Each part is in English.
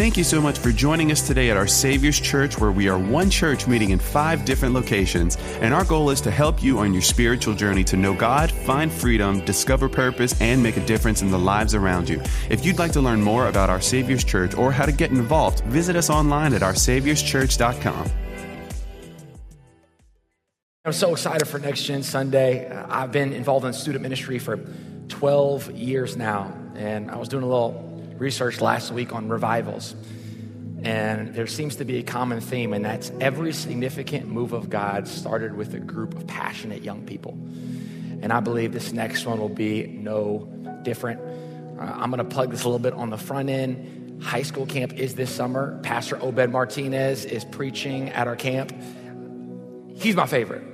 Thank you so much for joining us today at our Savior's Church, where we are one church meeting in five different locations. And our goal is to help you on your spiritual journey to know God, find freedom, discover purpose, and make a difference in the lives around you. If you'd like to learn more about our Savior's Church or how to get involved, visit us online at oursaviorschurch.com. I'm so excited for Next Gen Sunday. Uh, I've been involved in student ministry for 12 years now, and I was doing a little research last week on revivals. And there seems to be a common theme, and that's every significant move of God started with a group of passionate young people. And I believe this next one will be no different. Uh, I'm going to plug this a little bit on the front end. High school camp is this summer. Pastor Obed Martinez is preaching at our camp. He's my favorite.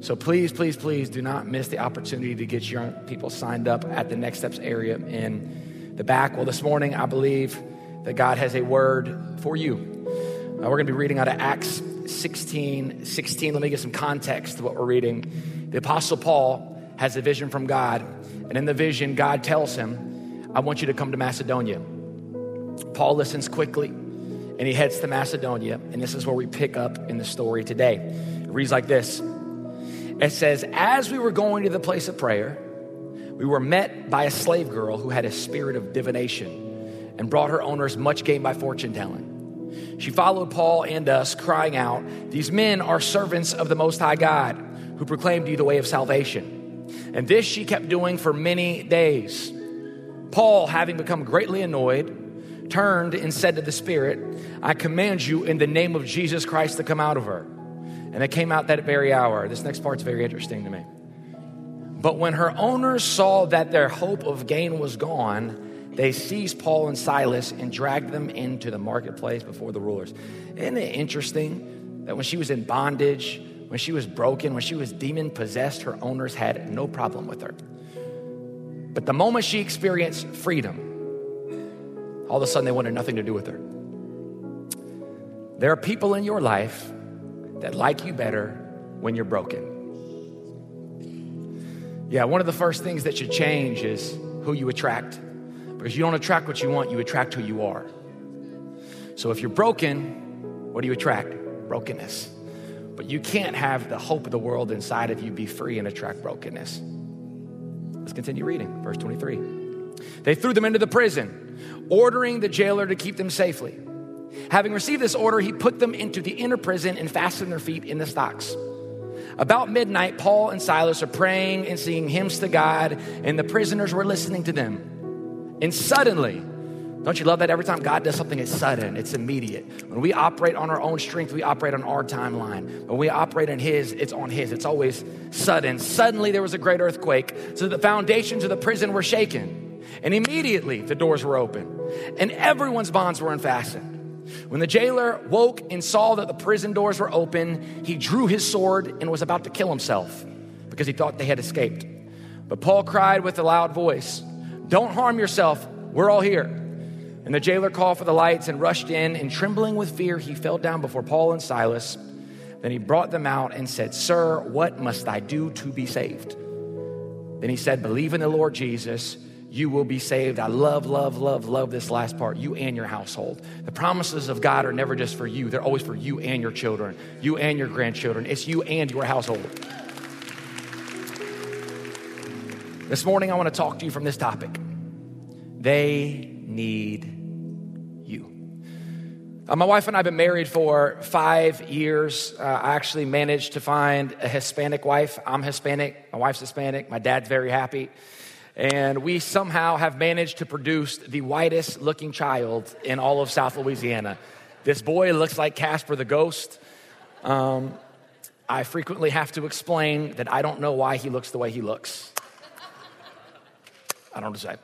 So please, please, please do not miss the opportunity to get young people signed up at the Next Steps area in the back. Well, this morning, I believe that God has a word for you. Uh, we're going to be reading out of Acts 16 16. Let me get some context to what we're reading. The Apostle Paul has a vision from God, and in the vision, God tells him, I want you to come to Macedonia. Paul listens quickly and he heads to Macedonia, and this is where we pick up in the story today. It reads like this It says, As we were going to the place of prayer, we were met by a slave girl who had a spirit of divination and brought her owners much gain by fortune telling. She followed Paul and us, crying out, These men are servants of the Most High God, who proclaimed you the way of salvation. And this she kept doing for many days. Paul, having become greatly annoyed, turned and said to the Spirit, I command you in the name of Jesus Christ to come out of her. And it came out that very hour. This next part's very interesting to me. But when her owners saw that their hope of gain was gone, they seized Paul and Silas and dragged them into the marketplace before the rulers. Isn't it interesting that when she was in bondage, when she was broken, when she was demon possessed, her owners had no problem with her. But the moment she experienced freedom, all of a sudden they wanted nothing to do with her. There are people in your life that like you better when you're broken. Yeah, one of the first things that should change is who you attract. Because you don't attract what you want, you attract who you are. So if you're broken, what do you attract? Brokenness. But you can't have the hope of the world inside of you be free and attract brokenness. Let's continue reading, verse 23. They threw them into the prison, ordering the jailer to keep them safely. Having received this order, he put them into the inner prison and fastened their feet in the stocks. About midnight, Paul and Silas are praying and singing hymns to God, and the prisoners were listening to them. And suddenly, don't you love that every time God does something, it's sudden, it's immediate. When we operate on our own strength, we operate on our timeline. When we operate on His, it's on His. It's always sudden. Suddenly, there was a great earthquake, so the foundations of the prison were shaken. And immediately, the doors were open, and everyone's bonds were unfastened. When the jailer woke and saw that the prison doors were open, he drew his sword and was about to kill himself because he thought they had escaped. But Paul cried with a loud voice, Don't harm yourself, we're all here. And the jailer called for the lights and rushed in, and trembling with fear, he fell down before Paul and Silas. Then he brought them out and said, Sir, what must I do to be saved? Then he said, Believe in the Lord Jesus you will be saved. I love, love, love, love this last part. You and your household. The promises of God are never just for you, they're always for you and your children, you and your grandchildren. It's you and your household. This morning, I want to talk to you from this topic. They need you. Uh, my wife and I have been married for five years. Uh, I actually managed to find a Hispanic wife. I'm Hispanic, my wife's Hispanic, my dad's very happy. And we somehow have managed to produce the whitest looking child in all of South Louisiana. This boy looks like Casper the Ghost. Um, I frequently have to explain that I don't know why he looks the way he looks. I don't decide.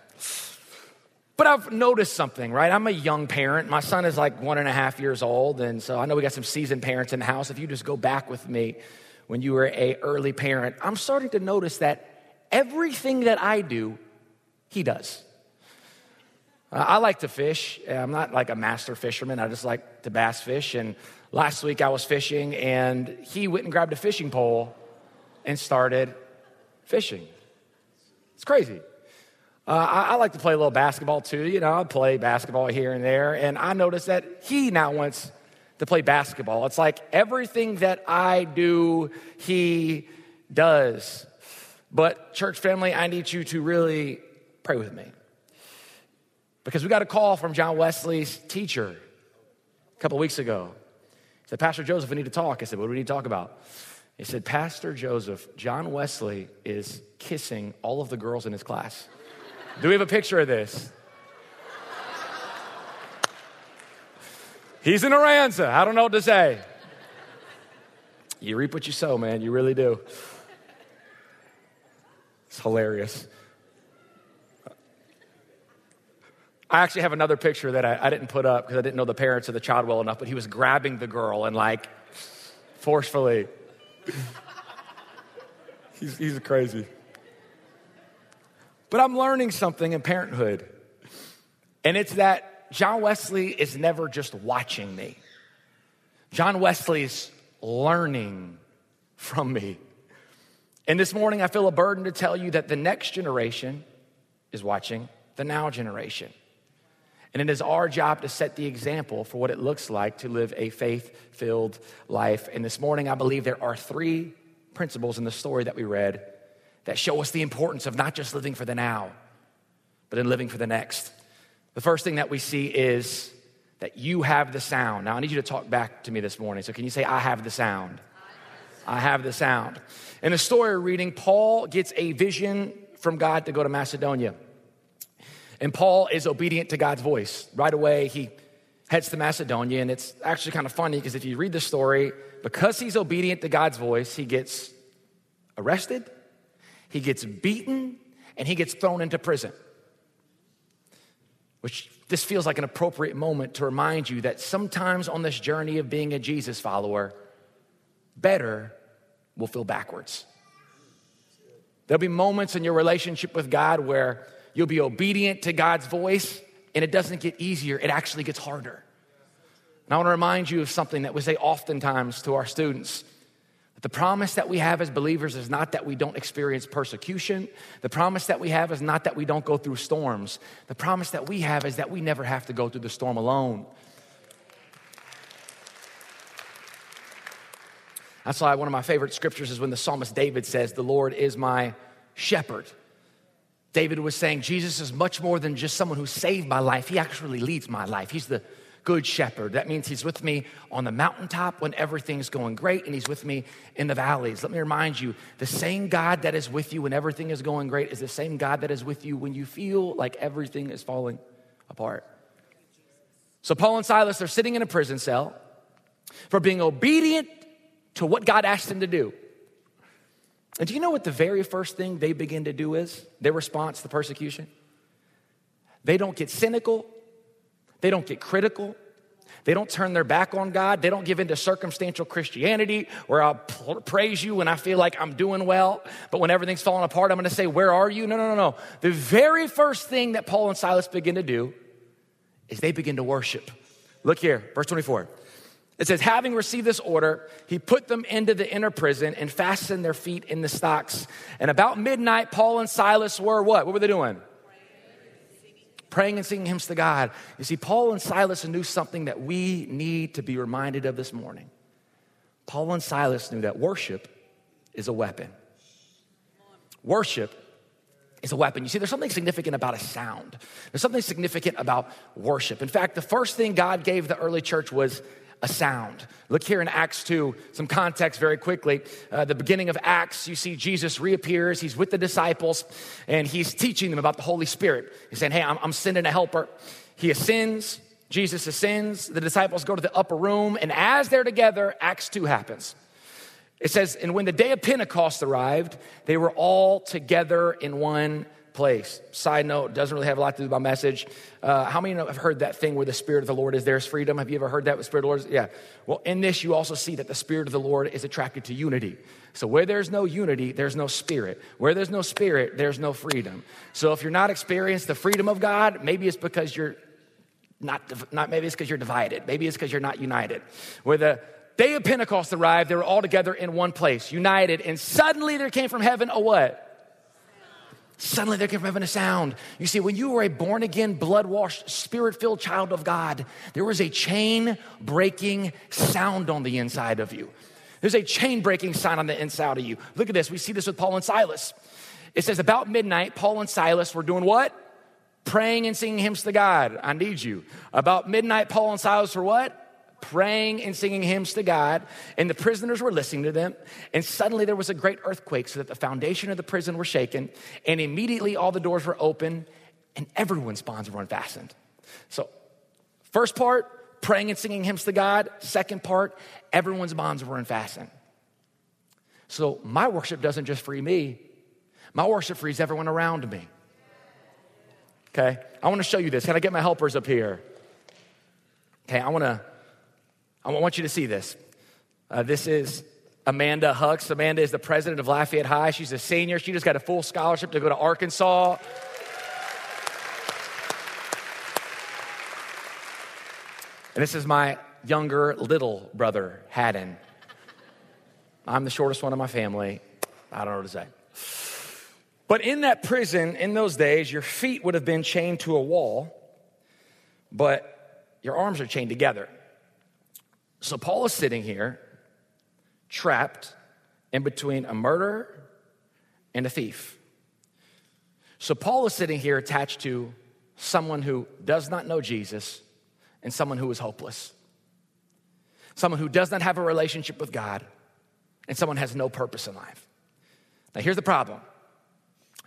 But I've noticed something, right? I'm a young parent. My son is like one and a half years old, and so I know we got some seasoned parents in the house. If you just go back with me when you were a early parent, I'm starting to notice that everything that I do, he does. I like to fish. I'm not like a master fisherman. I just like to bass fish. And last week I was fishing, and he went and grabbed a fishing pole and started fishing. It's crazy. Uh, I, I, like to play a little basketball too. You know, I play basketball here and there. And I noticed that he now wants to play basketball. It's like everything that I do, he does. But, church family, I need you to really pray with me. Because we got a call from John Wesley's teacher a couple weeks ago. He said, Pastor Joseph, we need to talk. I said, What do we need to talk about? He said, Pastor Joseph, John Wesley is kissing all of the girls in his class. Do we have a picture of this? He's in Aranza. I don't know what to say. You reap what you sow, man. You really do. It's hilarious. I actually have another picture that I, I didn't put up because I didn't know the parents of the child well enough, but he was grabbing the girl and like forcefully. he's, he's crazy. But I'm learning something in parenthood, and it's that John Wesley is never just watching me. John Wesley's learning from me. And this morning, I feel a burden to tell you that the next generation is watching the now generation. And it is our job to set the example for what it looks like to live a faith filled life. And this morning, I believe there are three principles in the story that we read that show us the importance of not just living for the now, but in living for the next. The first thing that we see is that you have the sound. Now, I need you to talk back to me this morning. So, can you say, I have the sound? I have the sound. In the story reading, Paul gets a vision from God to go to Macedonia. And Paul is obedient to God's voice. Right away, he heads to Macedonia. And it's actually kind of funny because if you read the story, because he's obedient to God's voice, he gets arrested, he gets beaten, and he gets thrown into prison. Which this feels like an appropriate moment to remind you that sometimes on this journey of being a Jesus follower, better will feel backwards. There'll be moments in your relationship with God where You'll be obedient to God's voice, and it doesn't get easier, it actually gets harder. And I want to remind you of something that we say oftentimes to our students. That the promise that we have as believers is not that we don't experience persecution. The promise that we have is not that we don't go through storms. The promise that we have is that we never have to go through the storm alone. That's why one of my favorite scriptures is when the psalmist David says, The Lord is my shepherd. David was saying, Jesus is much more than just someone who saved my life. He actually leads my life. He's the good shepherd. That means he's with me on the mountaintop when everything's going great, and he's with me in the valleys. Let me remind you the same God that is with you when everything is going great is the same God that is with you when you feel like everything is falling apart. So, Paul and Silas are sitting in a prison cell for being obedient to what God asked them to do. And do you know what the very first thing they begin to do is? Their response to persecution? They don't get cynical, they don't get critical, they don't turn their back on God. They don't give into circumstantial Christianity where I'll praise you when I feel like I'm doing well, but when everything's falling apart, I'm going to say, Where are you? No, no, no, no. The very first thing that Paul and Silas begin to do is they begin to worship. Look here, verse 24. It says, having received this order, he put them into the inner prison and fastened their feet in the stocks. And about midnight, Paul and Silas were what? What were they doing? Praying and singing hymns to God. You see, Paul and Silas knew something that we need to be reminded of this morning. Paul and Silas knew that worship is a weapon. Worship is a weapon. You see, there's something significant about a sound. There's something significant about worship. In fact, the first thing God gave the early church was a sound. Look here in Acts 2, some context very quickly. Uh, the beginning of Acts, you see Jesus reappears. He's with the disciples and he's teaching them about the Holy Spirit. He's saying, Hey, I'm, I'm sending a helper. He ascends, Jesus ascends. The disciples go to the upper room, and as they're together, Acts 2 happens. It says, And when the day of Pentecost arrived, they were all together in one place. Side note, doesn't really have a lot to do with my message. Uh, how many have heard that thing where the Spirit of the Lord is there's freedom? Have you ever heard that with Spirit of the Lord? Is, yeah. Well, in this, you also see that the Spirit of the Lord is attracted to unity. So where there's no unity, there's no spirit. Where there's no spirit, there's no freedom. So if you're not experiencing the freedom of God, maybe it's because you're not, not maybe it's because you're divided. Maybe it's because you're not united. Where the day of Pentecost arrived, they were all together in one place, united, and suddenly there came from heaven a what? Suddenly there came from heaven a sound. You see, when you were a born again, blood washed, spirit filled child of God, there was a chain breaking sound on the inside of you. There's a chain breaking sound on the inside of you. Look at this. We see this with Paul and Silas. It says, about midnight, Paul and Silas were doing what? Praying and singing hymns to God. I need you. About midnight, Paul and Silas were what? Praying and singing hymns to God, and the prisoners were listening to them. And suddenly there was a great earthquake, so that the foundation of the prison were shaken, and immediately all the doors were open, and everyone's bonds were unfastened. So, first part, praying and singing hymns to God. Second part, everyone's bonds were unfastened. So, my worship doesn't just free me, my worship frees everyone around me. Okay, I wanna show you this. Can I get my helpers up here? Okay, I wanna I want you to see this. Uh, this is Amanda Hucks. Amanda is the president of Lafayette High. She's a senior. She just got a full scholarship to go to Arkansas. And this is my younger little brother, Haddon. I'm the shortest one in my family. I don't know what to say. But in that prison, in those days, your feet would have been chained to a wall, but your arms are chained together. So Paul is sitting here, trapped in between a murderer and a thief. So Paul is sitting here attached to someone who does not know Jesus and someone who is hopeless. Someone who does not have a relationship with God and someone has no purpose in life. Now, here's the problem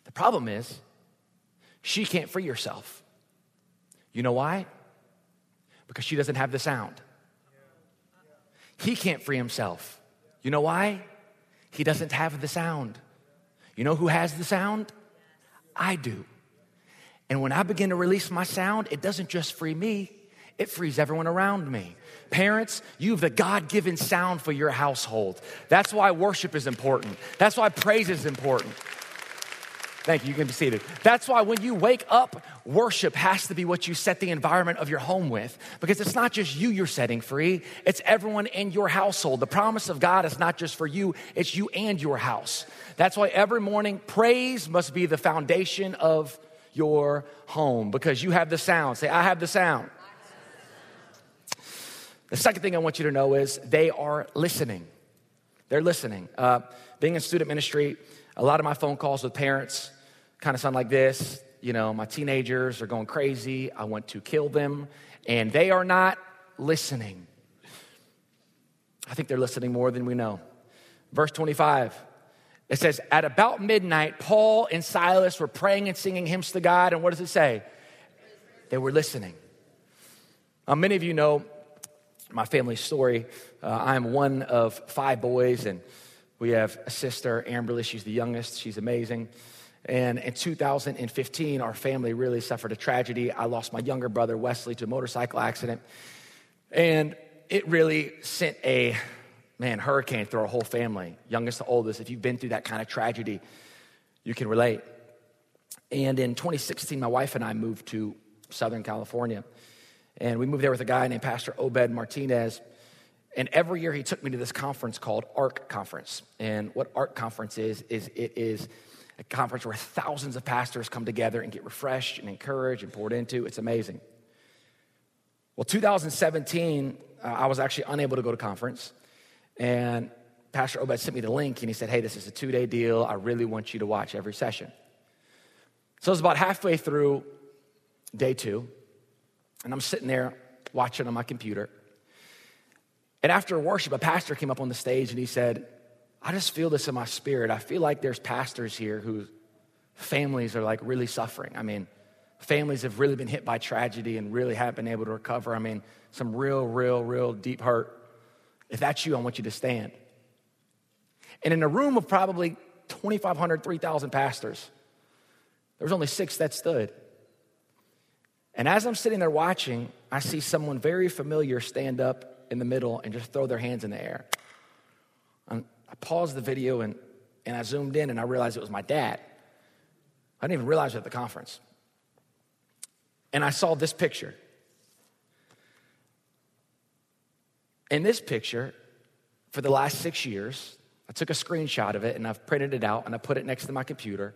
the problem is she can't free herself. You know why? Because she doesn't have the sound. He can't free himself. You know why? He doesn't have the sound. You know who has the sound? I do. And when I begin to release my sound, it doesn't just free me, it frees everyone around me. Parents, you have the God given sound for your household. That's why worship is important. That's why praise is important. Thank you. You can be seated. That's why when you wake up, worship has to be what you set the environment of your home with because it's not just you you're setting free, it's everyone in your household. The promise of God is not just for you, it's you and your house. That's why every morning, praise must be the foundation of your home because you have the sound. Say, I have the sound. The second thing I want you to know is they are listening. They're listening. Uh, being in student ministry, a lot of my phone calls with parents kind of sound like this. You know, my teenagers are going crazy. I want to kill them. And they are not listening. I think they're listening more than we know. Verse 25, it says, At about midnight, Paul and Silas were praying and singing hymns to God. And what does it say? They were listening. Many of you know my family story. Uh, I'm one of five boys, and we have a sister, Amberly. She's the youngest. She's amazing. And in 2015, our family really suffered a tragedy. I lost my younger brother, Wesley, to a motorcycle accident. And it really sent a, man, hurricane through our whole family, youngest to oldest. If you've been through that kind of tragedy, you can relate. And in 2016, my wife and I moved to Southern California. And we moved there with a guy named Pastor Obed Martinez. And every year he took me to this conference called ARC Conference. And what ARC Conference is, is it is a conference where thousands of pastors come together and get refreshed and encouraged and poured into. It's amazing. Well, 2017, uh, I was actually unable to go to conference. And Pastor Obed sent me the link and he said, Hey, this is a two day deal. I really want you to watch every session. So it was about halfway through day two, and I'm sitting there watching on my computer. And after worship, a pastor came up on the stage and he said, I just feel this in my spirit. I feel like there's pastors here whose families are like really suffering. I mean, families have really been hit by tragedy and really haven't been able to recover. I mean, some real, real, real deep hurt. If that's you, I want you to stand. And in a room of probably 2,500, 3,000 pastors, there was only six that stood. And as I'm sitting there watching, I see someone very familiar stand up in the middle and just throw their hands in the air. I paused the video and, and I zoomed in and I realized it was my dad. I didn't even realize it at the conference. And I saw this picture. In this picture, for the last six years, I took a screenshot of it and I've printed it out and I put it next to my computer.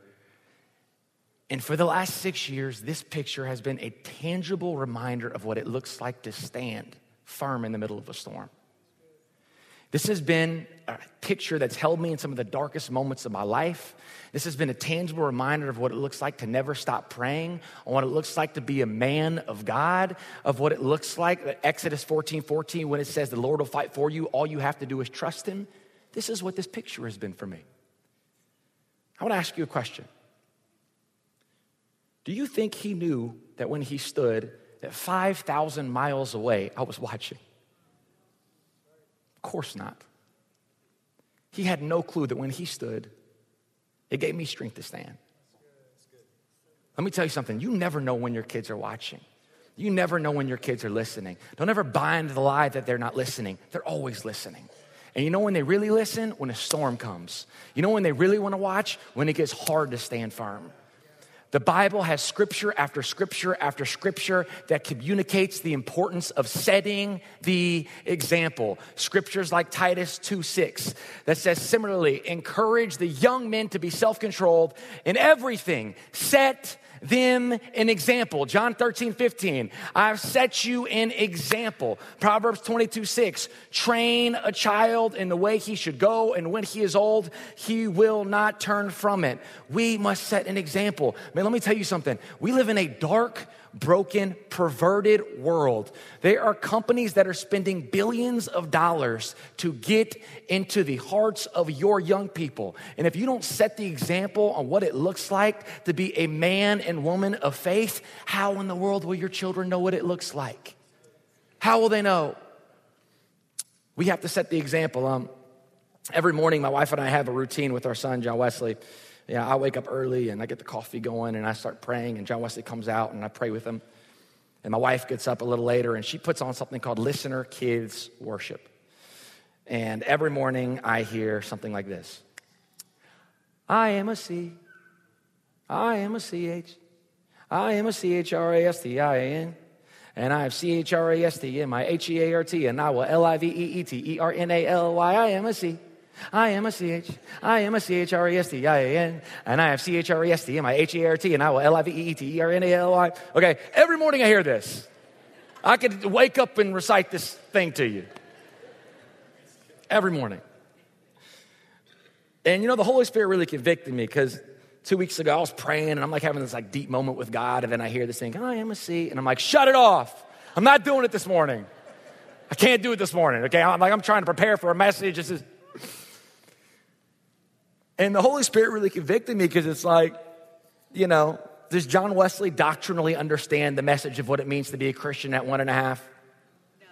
And for the last six years, this picture has been a tangible reminder of what it looks like to stand firm in the middle of a storm. This has been a picture that's held me in some of the darkest moments of my life. This has been a tangible reminder of what it looks like to never stop praying, on what it looks like to be a man of God, of what it looks like, Exodus 14 14, when it says the Lord will fight for you, all you have to do is trust him. This is what this picture has been for me. I want to ask you a question. Do you think he knew that when he stood that 5,000 miles away, I was watching? Course not. He had no clue that when he stood, it gave me strength to stand. Let me tell you something you never know when your kids are watching. You never know when your kids are listening. Don't ever buy into the lie that they're not listening. They're always listening. And you know when they really listen? When a storm comes. You know when they really want to watch? When it gets hard to stand firm. The Bible has scripture after scripture after scripture that communicates the importance of setting the example. Scriptures like Titus 2 6 that says, similarly, encourage the young men to be self controlled in everything, set them an example. John 13, 15. I've set you an example. Proverbs 22, 6. Train a child in the way he should go, and when he is old, he will not turn from it. We must set an example. Man, let me tell you something. We live in a dark, broken, perverted world. There are companies that are spending billions of dollars to get into the hearts of your young people. And if you don't set the example on what it looks like to be a man and woman of faith, how in the world will your children know what it looks like? How will they know? We have to set the example. Um, every morning, my wife and I have a routine with our son, John Wesley yeah, I wake up early and I get the coffee going and I start praying, and John Wesley comes out and I pray with him. And my wife gets up a little later and she puts on something called Listener Kids Worship. And every morning I hear something like this I am a C, I am a CH, I am a C H R A S T I A N. And I have C H R A S T in my H E A R T, and I will L I V E E T E R N A L Y. I am a C. I am a CH. I am a C-H-R-E-S-T-I-A-N. And I have C-H-R-E-S-T in my H-E-A-R-T and I will L-I-V-E-E-T-E-R-N-A-L-Y. Okay, every morning I hear this. I could wake up and recite this thing to you. Every morning. And you know, the Holy Spirit really convicted me because two weeks ago I was praying and I'm like having this like deep moment with God and then I hear this thing, I am a C. And I'm like, shut it off. I'm not doing it this morning. I can't do it this morning. Okay, I'm like, I'm trying to prepare for a message. This is and the Holy Spirit really convicted me because it's like, you know, does John Wesley doctrinally understand the message of what it means to be a Christian at one and a half? No.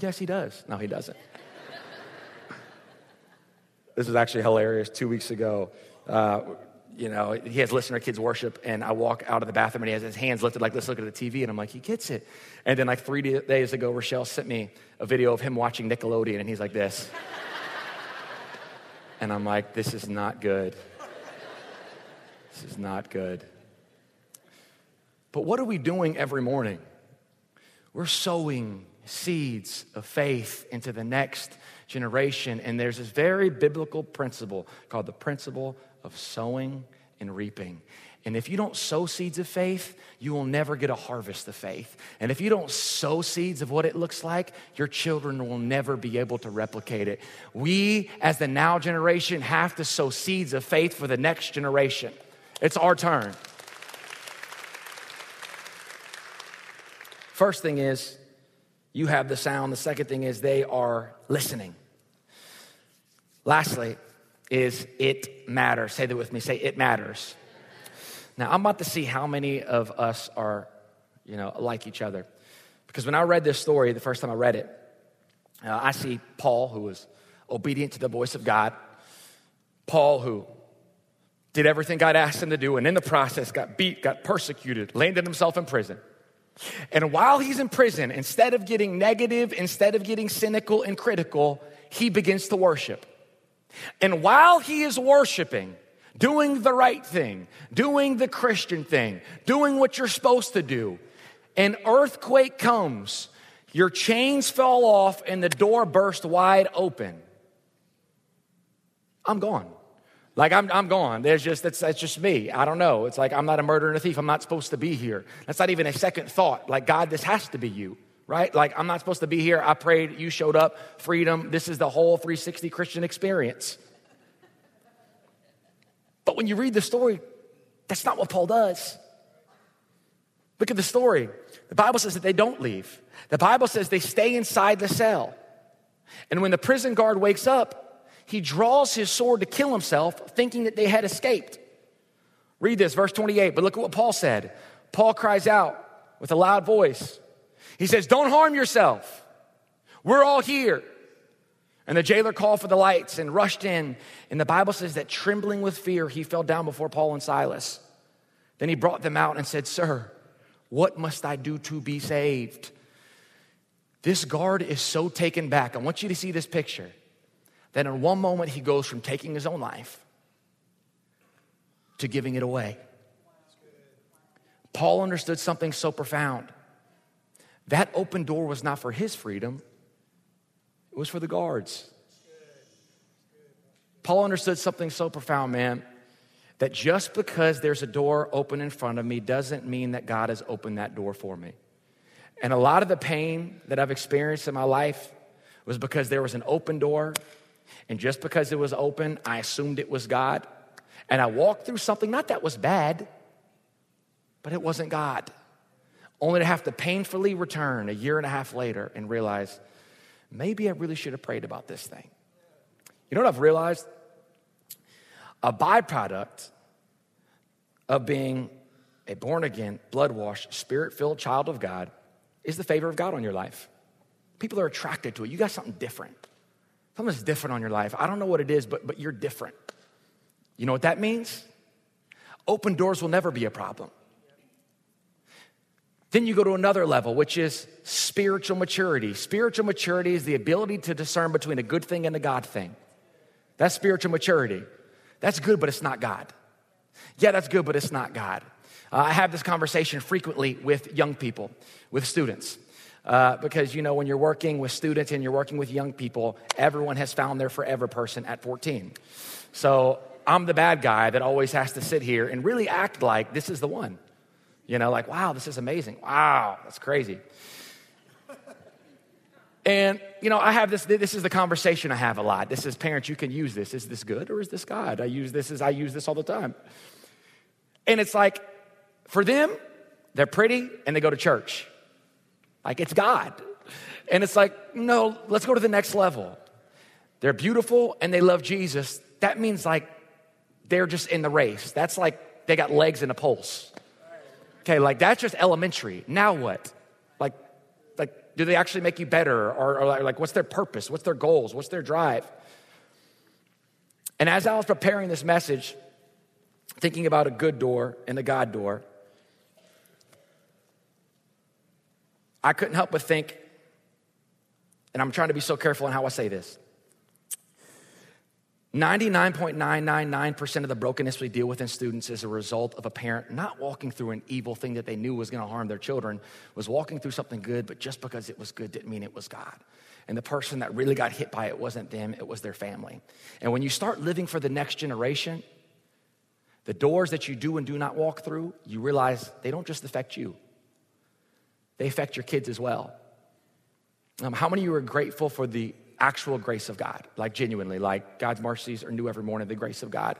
Yes, he does. No, he doesn't. this is actually hilarious. Two weeks ago, uh, you know, he has listener kids worship, and I walk out of the bathroom and he has his hands lifted like, let's look at the TV. And I'm like, he gets it. And then, like, three days ago, Rochelle sent me a video of him watching Nickelodeon, and he's like this. And I'm like, this is not good. This is not good. But what are we doing every morning? We're sowing seeds of faith into the next generation. And there's this very biblical principle called the principle of sowing and reaping. And if you don't sow seeds of faith, you will never get a harvest of faith. And if you don't sow seeds of what it looks like, your children will never be able to replicate it. We, as the now generation, have to sow seeds of faith for the next generation. It's our turn. First thing is, you have the sound. The second thing is, they are listening. Lastly, is it matters. Say that with me. Say, it matters. Now, I'm about to see how many of us are, you know, like each other. Because when I read this story, the first time I read it, uh, I see Paul, who was obedient to the voice of God. Paul, who did everything God asked him to do, and in the process got beat, got persecuted, landed himself in prison. And while he's in prison, instead of getting negative, instead of getting cynical and critical, he begins to worship. And while he is worshiping, doing the right thing, doing the Christian thing, doing what you're supposed to do. An earthquake comes, your chains fell off, and the door burst wide open. I'm gone. Like I'm, I'm gone. There's just that's, that's just me. I don't know. It's like I'm not a murderer and a thief. I'm not supposed to be here. That's not even a second thought. Like God, this has to be you, right? Like I'm not supposed to be here. I prayed. You showed up. Freedom. This is the whole 360 Christian experience. But when you read the story, that's not what Paul does. Look at the story. The Bible says that they don't leave. The Bible says they stay inside the cell. And when the prison guard wakes up, he draws his sword to kill himself, thinking that they had escaped. Read this, verse 28. But look at what Paul said. Paul cries out with a loud voice. He says, Don't harm yourself. We're all here. And the jailer called for the lights and rushed in. And the Bible says that trembling with fear, he fell down before Paul and Silas. Then he brought them out and said, Sir, what must I do to be saved? This guard is so taken back. I want you to see this picture that in one moment he goes from taking his own life to giving it away. Paul understood something so profound. That open door was not for his freedom, it was for the guards. Paul understood something so profound, man, that just because there's a door open in front of me doesn't mean that God has opened that door for me. And a lot of the pain that I've experienced in my life was because there was an open door. And just because it was open, I assumed it was God. And I walked through something, not that was bad, but it wasn't God. Only to have to painfully return a year and a half later and realize maybe I really should have prayed about this thing. You know what I've realized? A byproduct of being a born again, blood washed, spirit filled child of God is the favor of God on your life. People are attracted to it. You got something different. Something's different on your life. I don't know what it is, but, but you're different. You know what that means? Open doors will never be a problem. Then you go to another level, which is spiritual maturity. Spiritual maturity is the ability to discern between a good thing and a God thing. That's spiritual maturity. That's good, but it's not God. Yeah, that's good, but it's not God. Uh, I have this conversation frequently with young people, with students. Uh, because you know when you're working with students and you're working with young people everyone has found their forever person at 14 so i'm the bad guy that always has to sit here and really act like this is the one you know, like, wow, this is amazing. Wow, that's crazy. And, you know, I have this, this is the conversation I have a lot. This is parents, you can use this. Is this good or is this God? I use this as I use this all the time. And it's like, for them, they're pretty and they go to church. Like, it's God. And it's like, no, let's go to the next level. They're beautiful and they love Jesus. That means like they're just in the race. That's like they got legs and a pulse. Okay, like that's just elementary. Now what? Like, like, do they actually make you better? Or, or like, what's their purpose? What's their goals? What's their drive? And as I was preparing this message, thinking about a good door and a God door, I couldn't help but think, and I'm trying to be so careful in how I say this. 99.999% of the brokenness we deal with in students is a result of a parent not walking through an evil thing that they knew was going to harm their children, was walking through something good, but just because it was good didn't mean it was God. And the person that really got hit by it wasn't them, it was their family. And when you start living for the next generation, the doors that you do and do not walk through, you realize they don't just affect you, they affect your kids as well. Um, how many of you are grateful for the actual grace of God, like genuinely, like God's mercies are new every morning, the grace of God.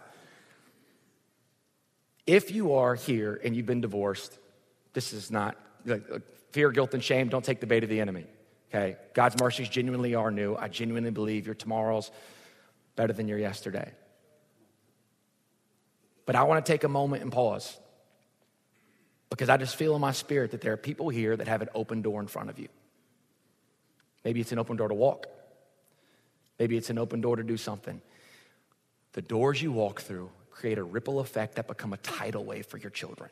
If you are here and you've been divorced, this is not like, fear, guilt, and shame. Don't take the bait of the enemy. Okay, God's mercies genuinely are new. I genuinely believe your tomorrow's better than your yesterday. But I want to take a moment and pause because I just feel in my spirit that there are people here that have an open door in front of you. Maybe it's an open door to walk. Maybe it's an open door to do something. The doors you walk through create a ripple effect that become a tidal wave for your children.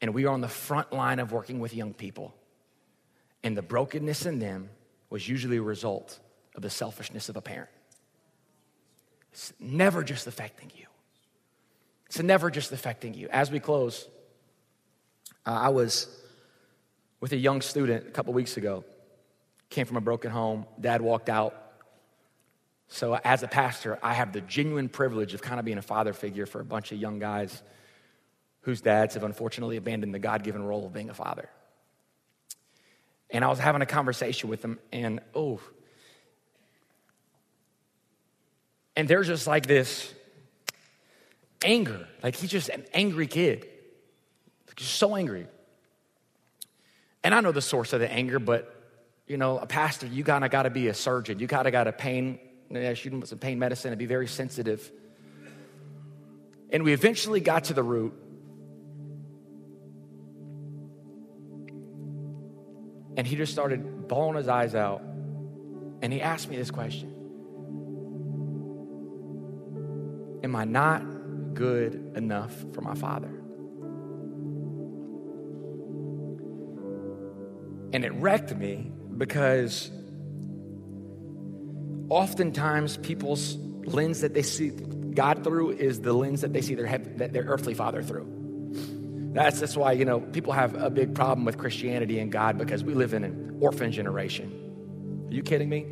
And we are on the front line of working with young people. And the brokenness in them was usually a result of the selfishness of a parent. It's never just affecting you. It's never just affecting you. As we close, uh, I was with a young student a couple weeks ago. Came from a broken home. Dad walked out So, as a pastor, I have the genuine privilege of kind of being a father figure for a bunch of young guys whose dads have unfortunately abandoned the God given role of being a father. And I was having a conversation with them, and oh, and there's just like this anger. Like he's just an angry kid. Just so angry. And I know the source of the anger, but you know, a pastor, you kind of got to be a surgeon. You kind of got to pain, yeah, shoot him with some pain medicine and be very sensitive. And we eventually got to the root. And he just started bawling his eyes out. And he asked me this question Am I not good enough for my father? And it wrecked me because oftentimes people's lens that they see God through is the lens that they see their, their earthly father through. That's, that's why, you know, people have a big problem with Christianity and God because we live in an orphan generation. Are you kidding me?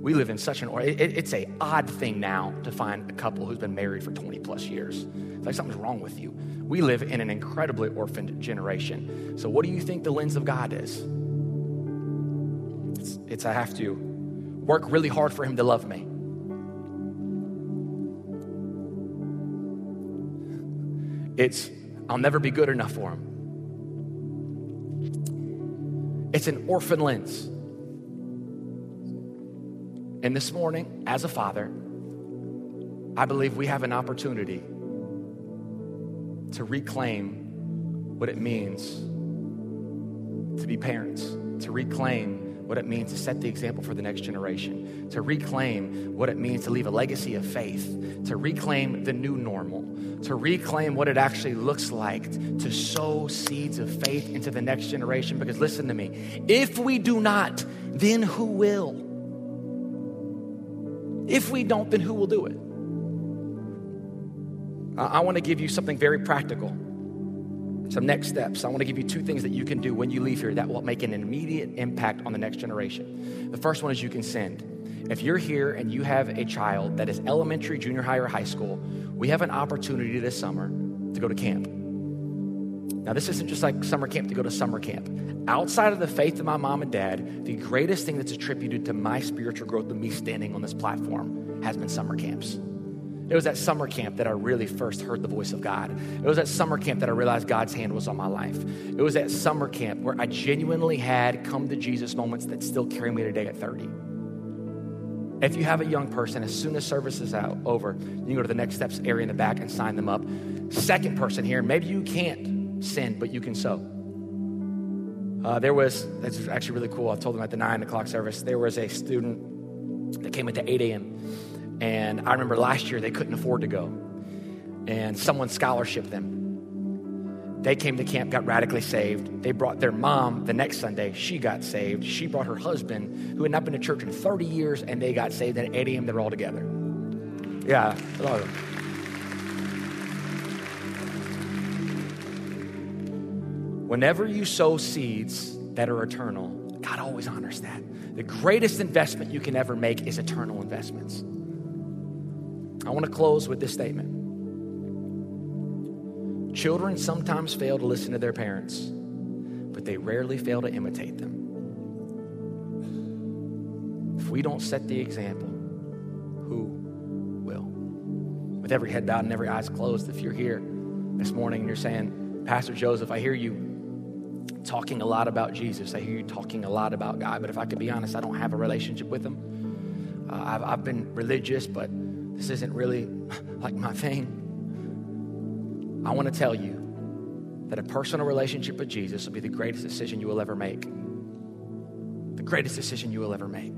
We live in such an, it, it's a odd thing now to find a couple who's been married for 20 plus years. It's like something's wrong with you. We live in an incredibly orphaned generation. So what do you think the lens of God is? It's, it's I have to work really hard for him to love me. It's I'll never be good enough for him. It's an orphan lens. And this morning, as a father, I believe we have an opportunity to reclaim what it means to be parents, to reclaim what it means to set the example for the next generation, to reclaim what it means to leave a legacy of faith, to reclaim the new normal, to reclaim what it actually looks like to sow seeds of faith into the next generation. Because listen to me, if we do not, then who will? If we don't, then who will do it? I want to give you something very practical, some next steps. I want to give you two things that you can do when you leave here that will make an immediate impact on the next generation. The first one is you can send. If you're here and you have a child that is elementary, junior high, or high school, we have an opportunity this summer to go to camp. Now, this isn't just like summer camp to go to summer camp. Outside of the faith of my mom and dad, the greatest thing that's attributed to my spiritual growth and me standing on this platform has been summer camps. It was at summer camp that I really first heard the voice of God. It was at summer camp that I realized God's hand was on my life. It was at summer camp where I genuinely had come to Jesus moments that still carry me today at 30. If you have a young person, as soon as service is out over, you can go to the next steps area in the back and sign them up. Second person here, maybe you can't send, but you can sow. Uh, there was, that's actually really cool. I told them at the nine o'clock service, there was a student that came at the 8 a.m. And I remember last year they couldn't afford to go. And someone scholarshiped them. They came to camp, got radically saved. They brought their mom the next Sunday. She got saved. She brought her husband, who had not been to church in 30 years, and they got saved. And at 8 a.m., they were all together. Yeah, a lot of them. Whenever you sow seeds that are eternal, God always honors that. The greatest investment you can ever make is eternal investments. I want to close with this statement. Children sometimes fail to listen to their parents, but they rarely fail to imitate them. If we don't set the example, who will? With every head bowed and every eyes closed, if you're here this morning and you're saying, Pastor Joseph, I hear you talking a lot about Jesus. I hear you talking a lot about God, but if I could be honest, I don't have a relationship with Him. Uh, I've, I've been religious, but this isn't really like my thing. I want to tell you that a personal relationship with Jesus will be the greatest decision you will ever make. The greatest decision you will ever make.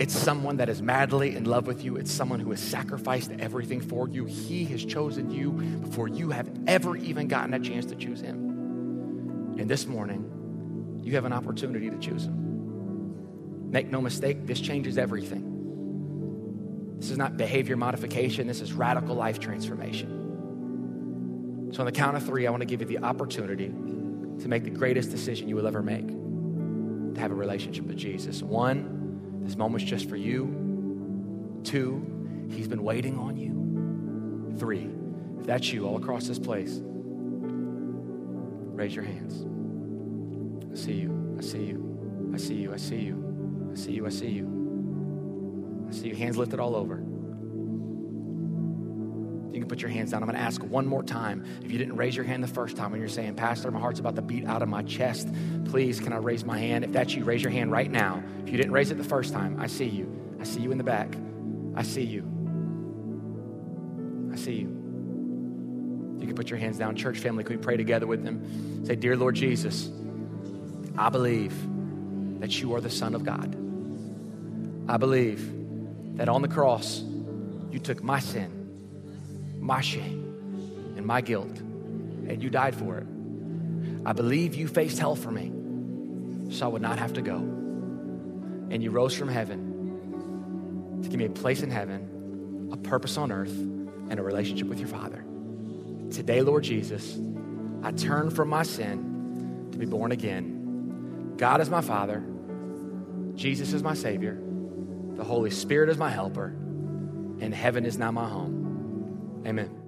It's someone that is madly in love with you. It's someone who has sacrificed everything for you. He has chosen you before you have ever even gotten a chance to choose Him. And this morning, you have an opportunity to choose Him. Make no mistake, this changes everything. This is not behavior modification, this is radical life transformation. So, on the count of three, I want to give you the opportunity to make the greatest decision you will ever make to have a relationship with Jesus. One, this moment's just for you. Two, He's been waiting on you. Three, if that's you all across this place, raise your hands. I see you. I see you. I see you. I see you. I see you. I see you. I see you. Hands lifted all over. You can put your hands down. I'm going to ask one more time. If you didn't raise your hand the first time when you're saying, Pastor, my heart's about to beat out of my chest, please, can I raise my hand? If that's you, raise your hand right now. If you didn't raise it the first time, I see you. I see you in the back. I see you. I see you. You can put your hands down. Church family, can we pray together with them? Say, Dear Lord Jesus, I believe that you are the Son of God. I believe that on the cross, you took my sin, my shame, and my guilt, and you died for it. I believe you faced hell for me so I would not have to go. And you rose from heaven to give me a place in heaven, a purpose on earth, and a relationship with your Father. Today, Lord Jesus, I turn from my sin to be born again. God is my Father, Jesus is my Savior, the Holy Spirit is my helper, and heaven is now my home. Amen.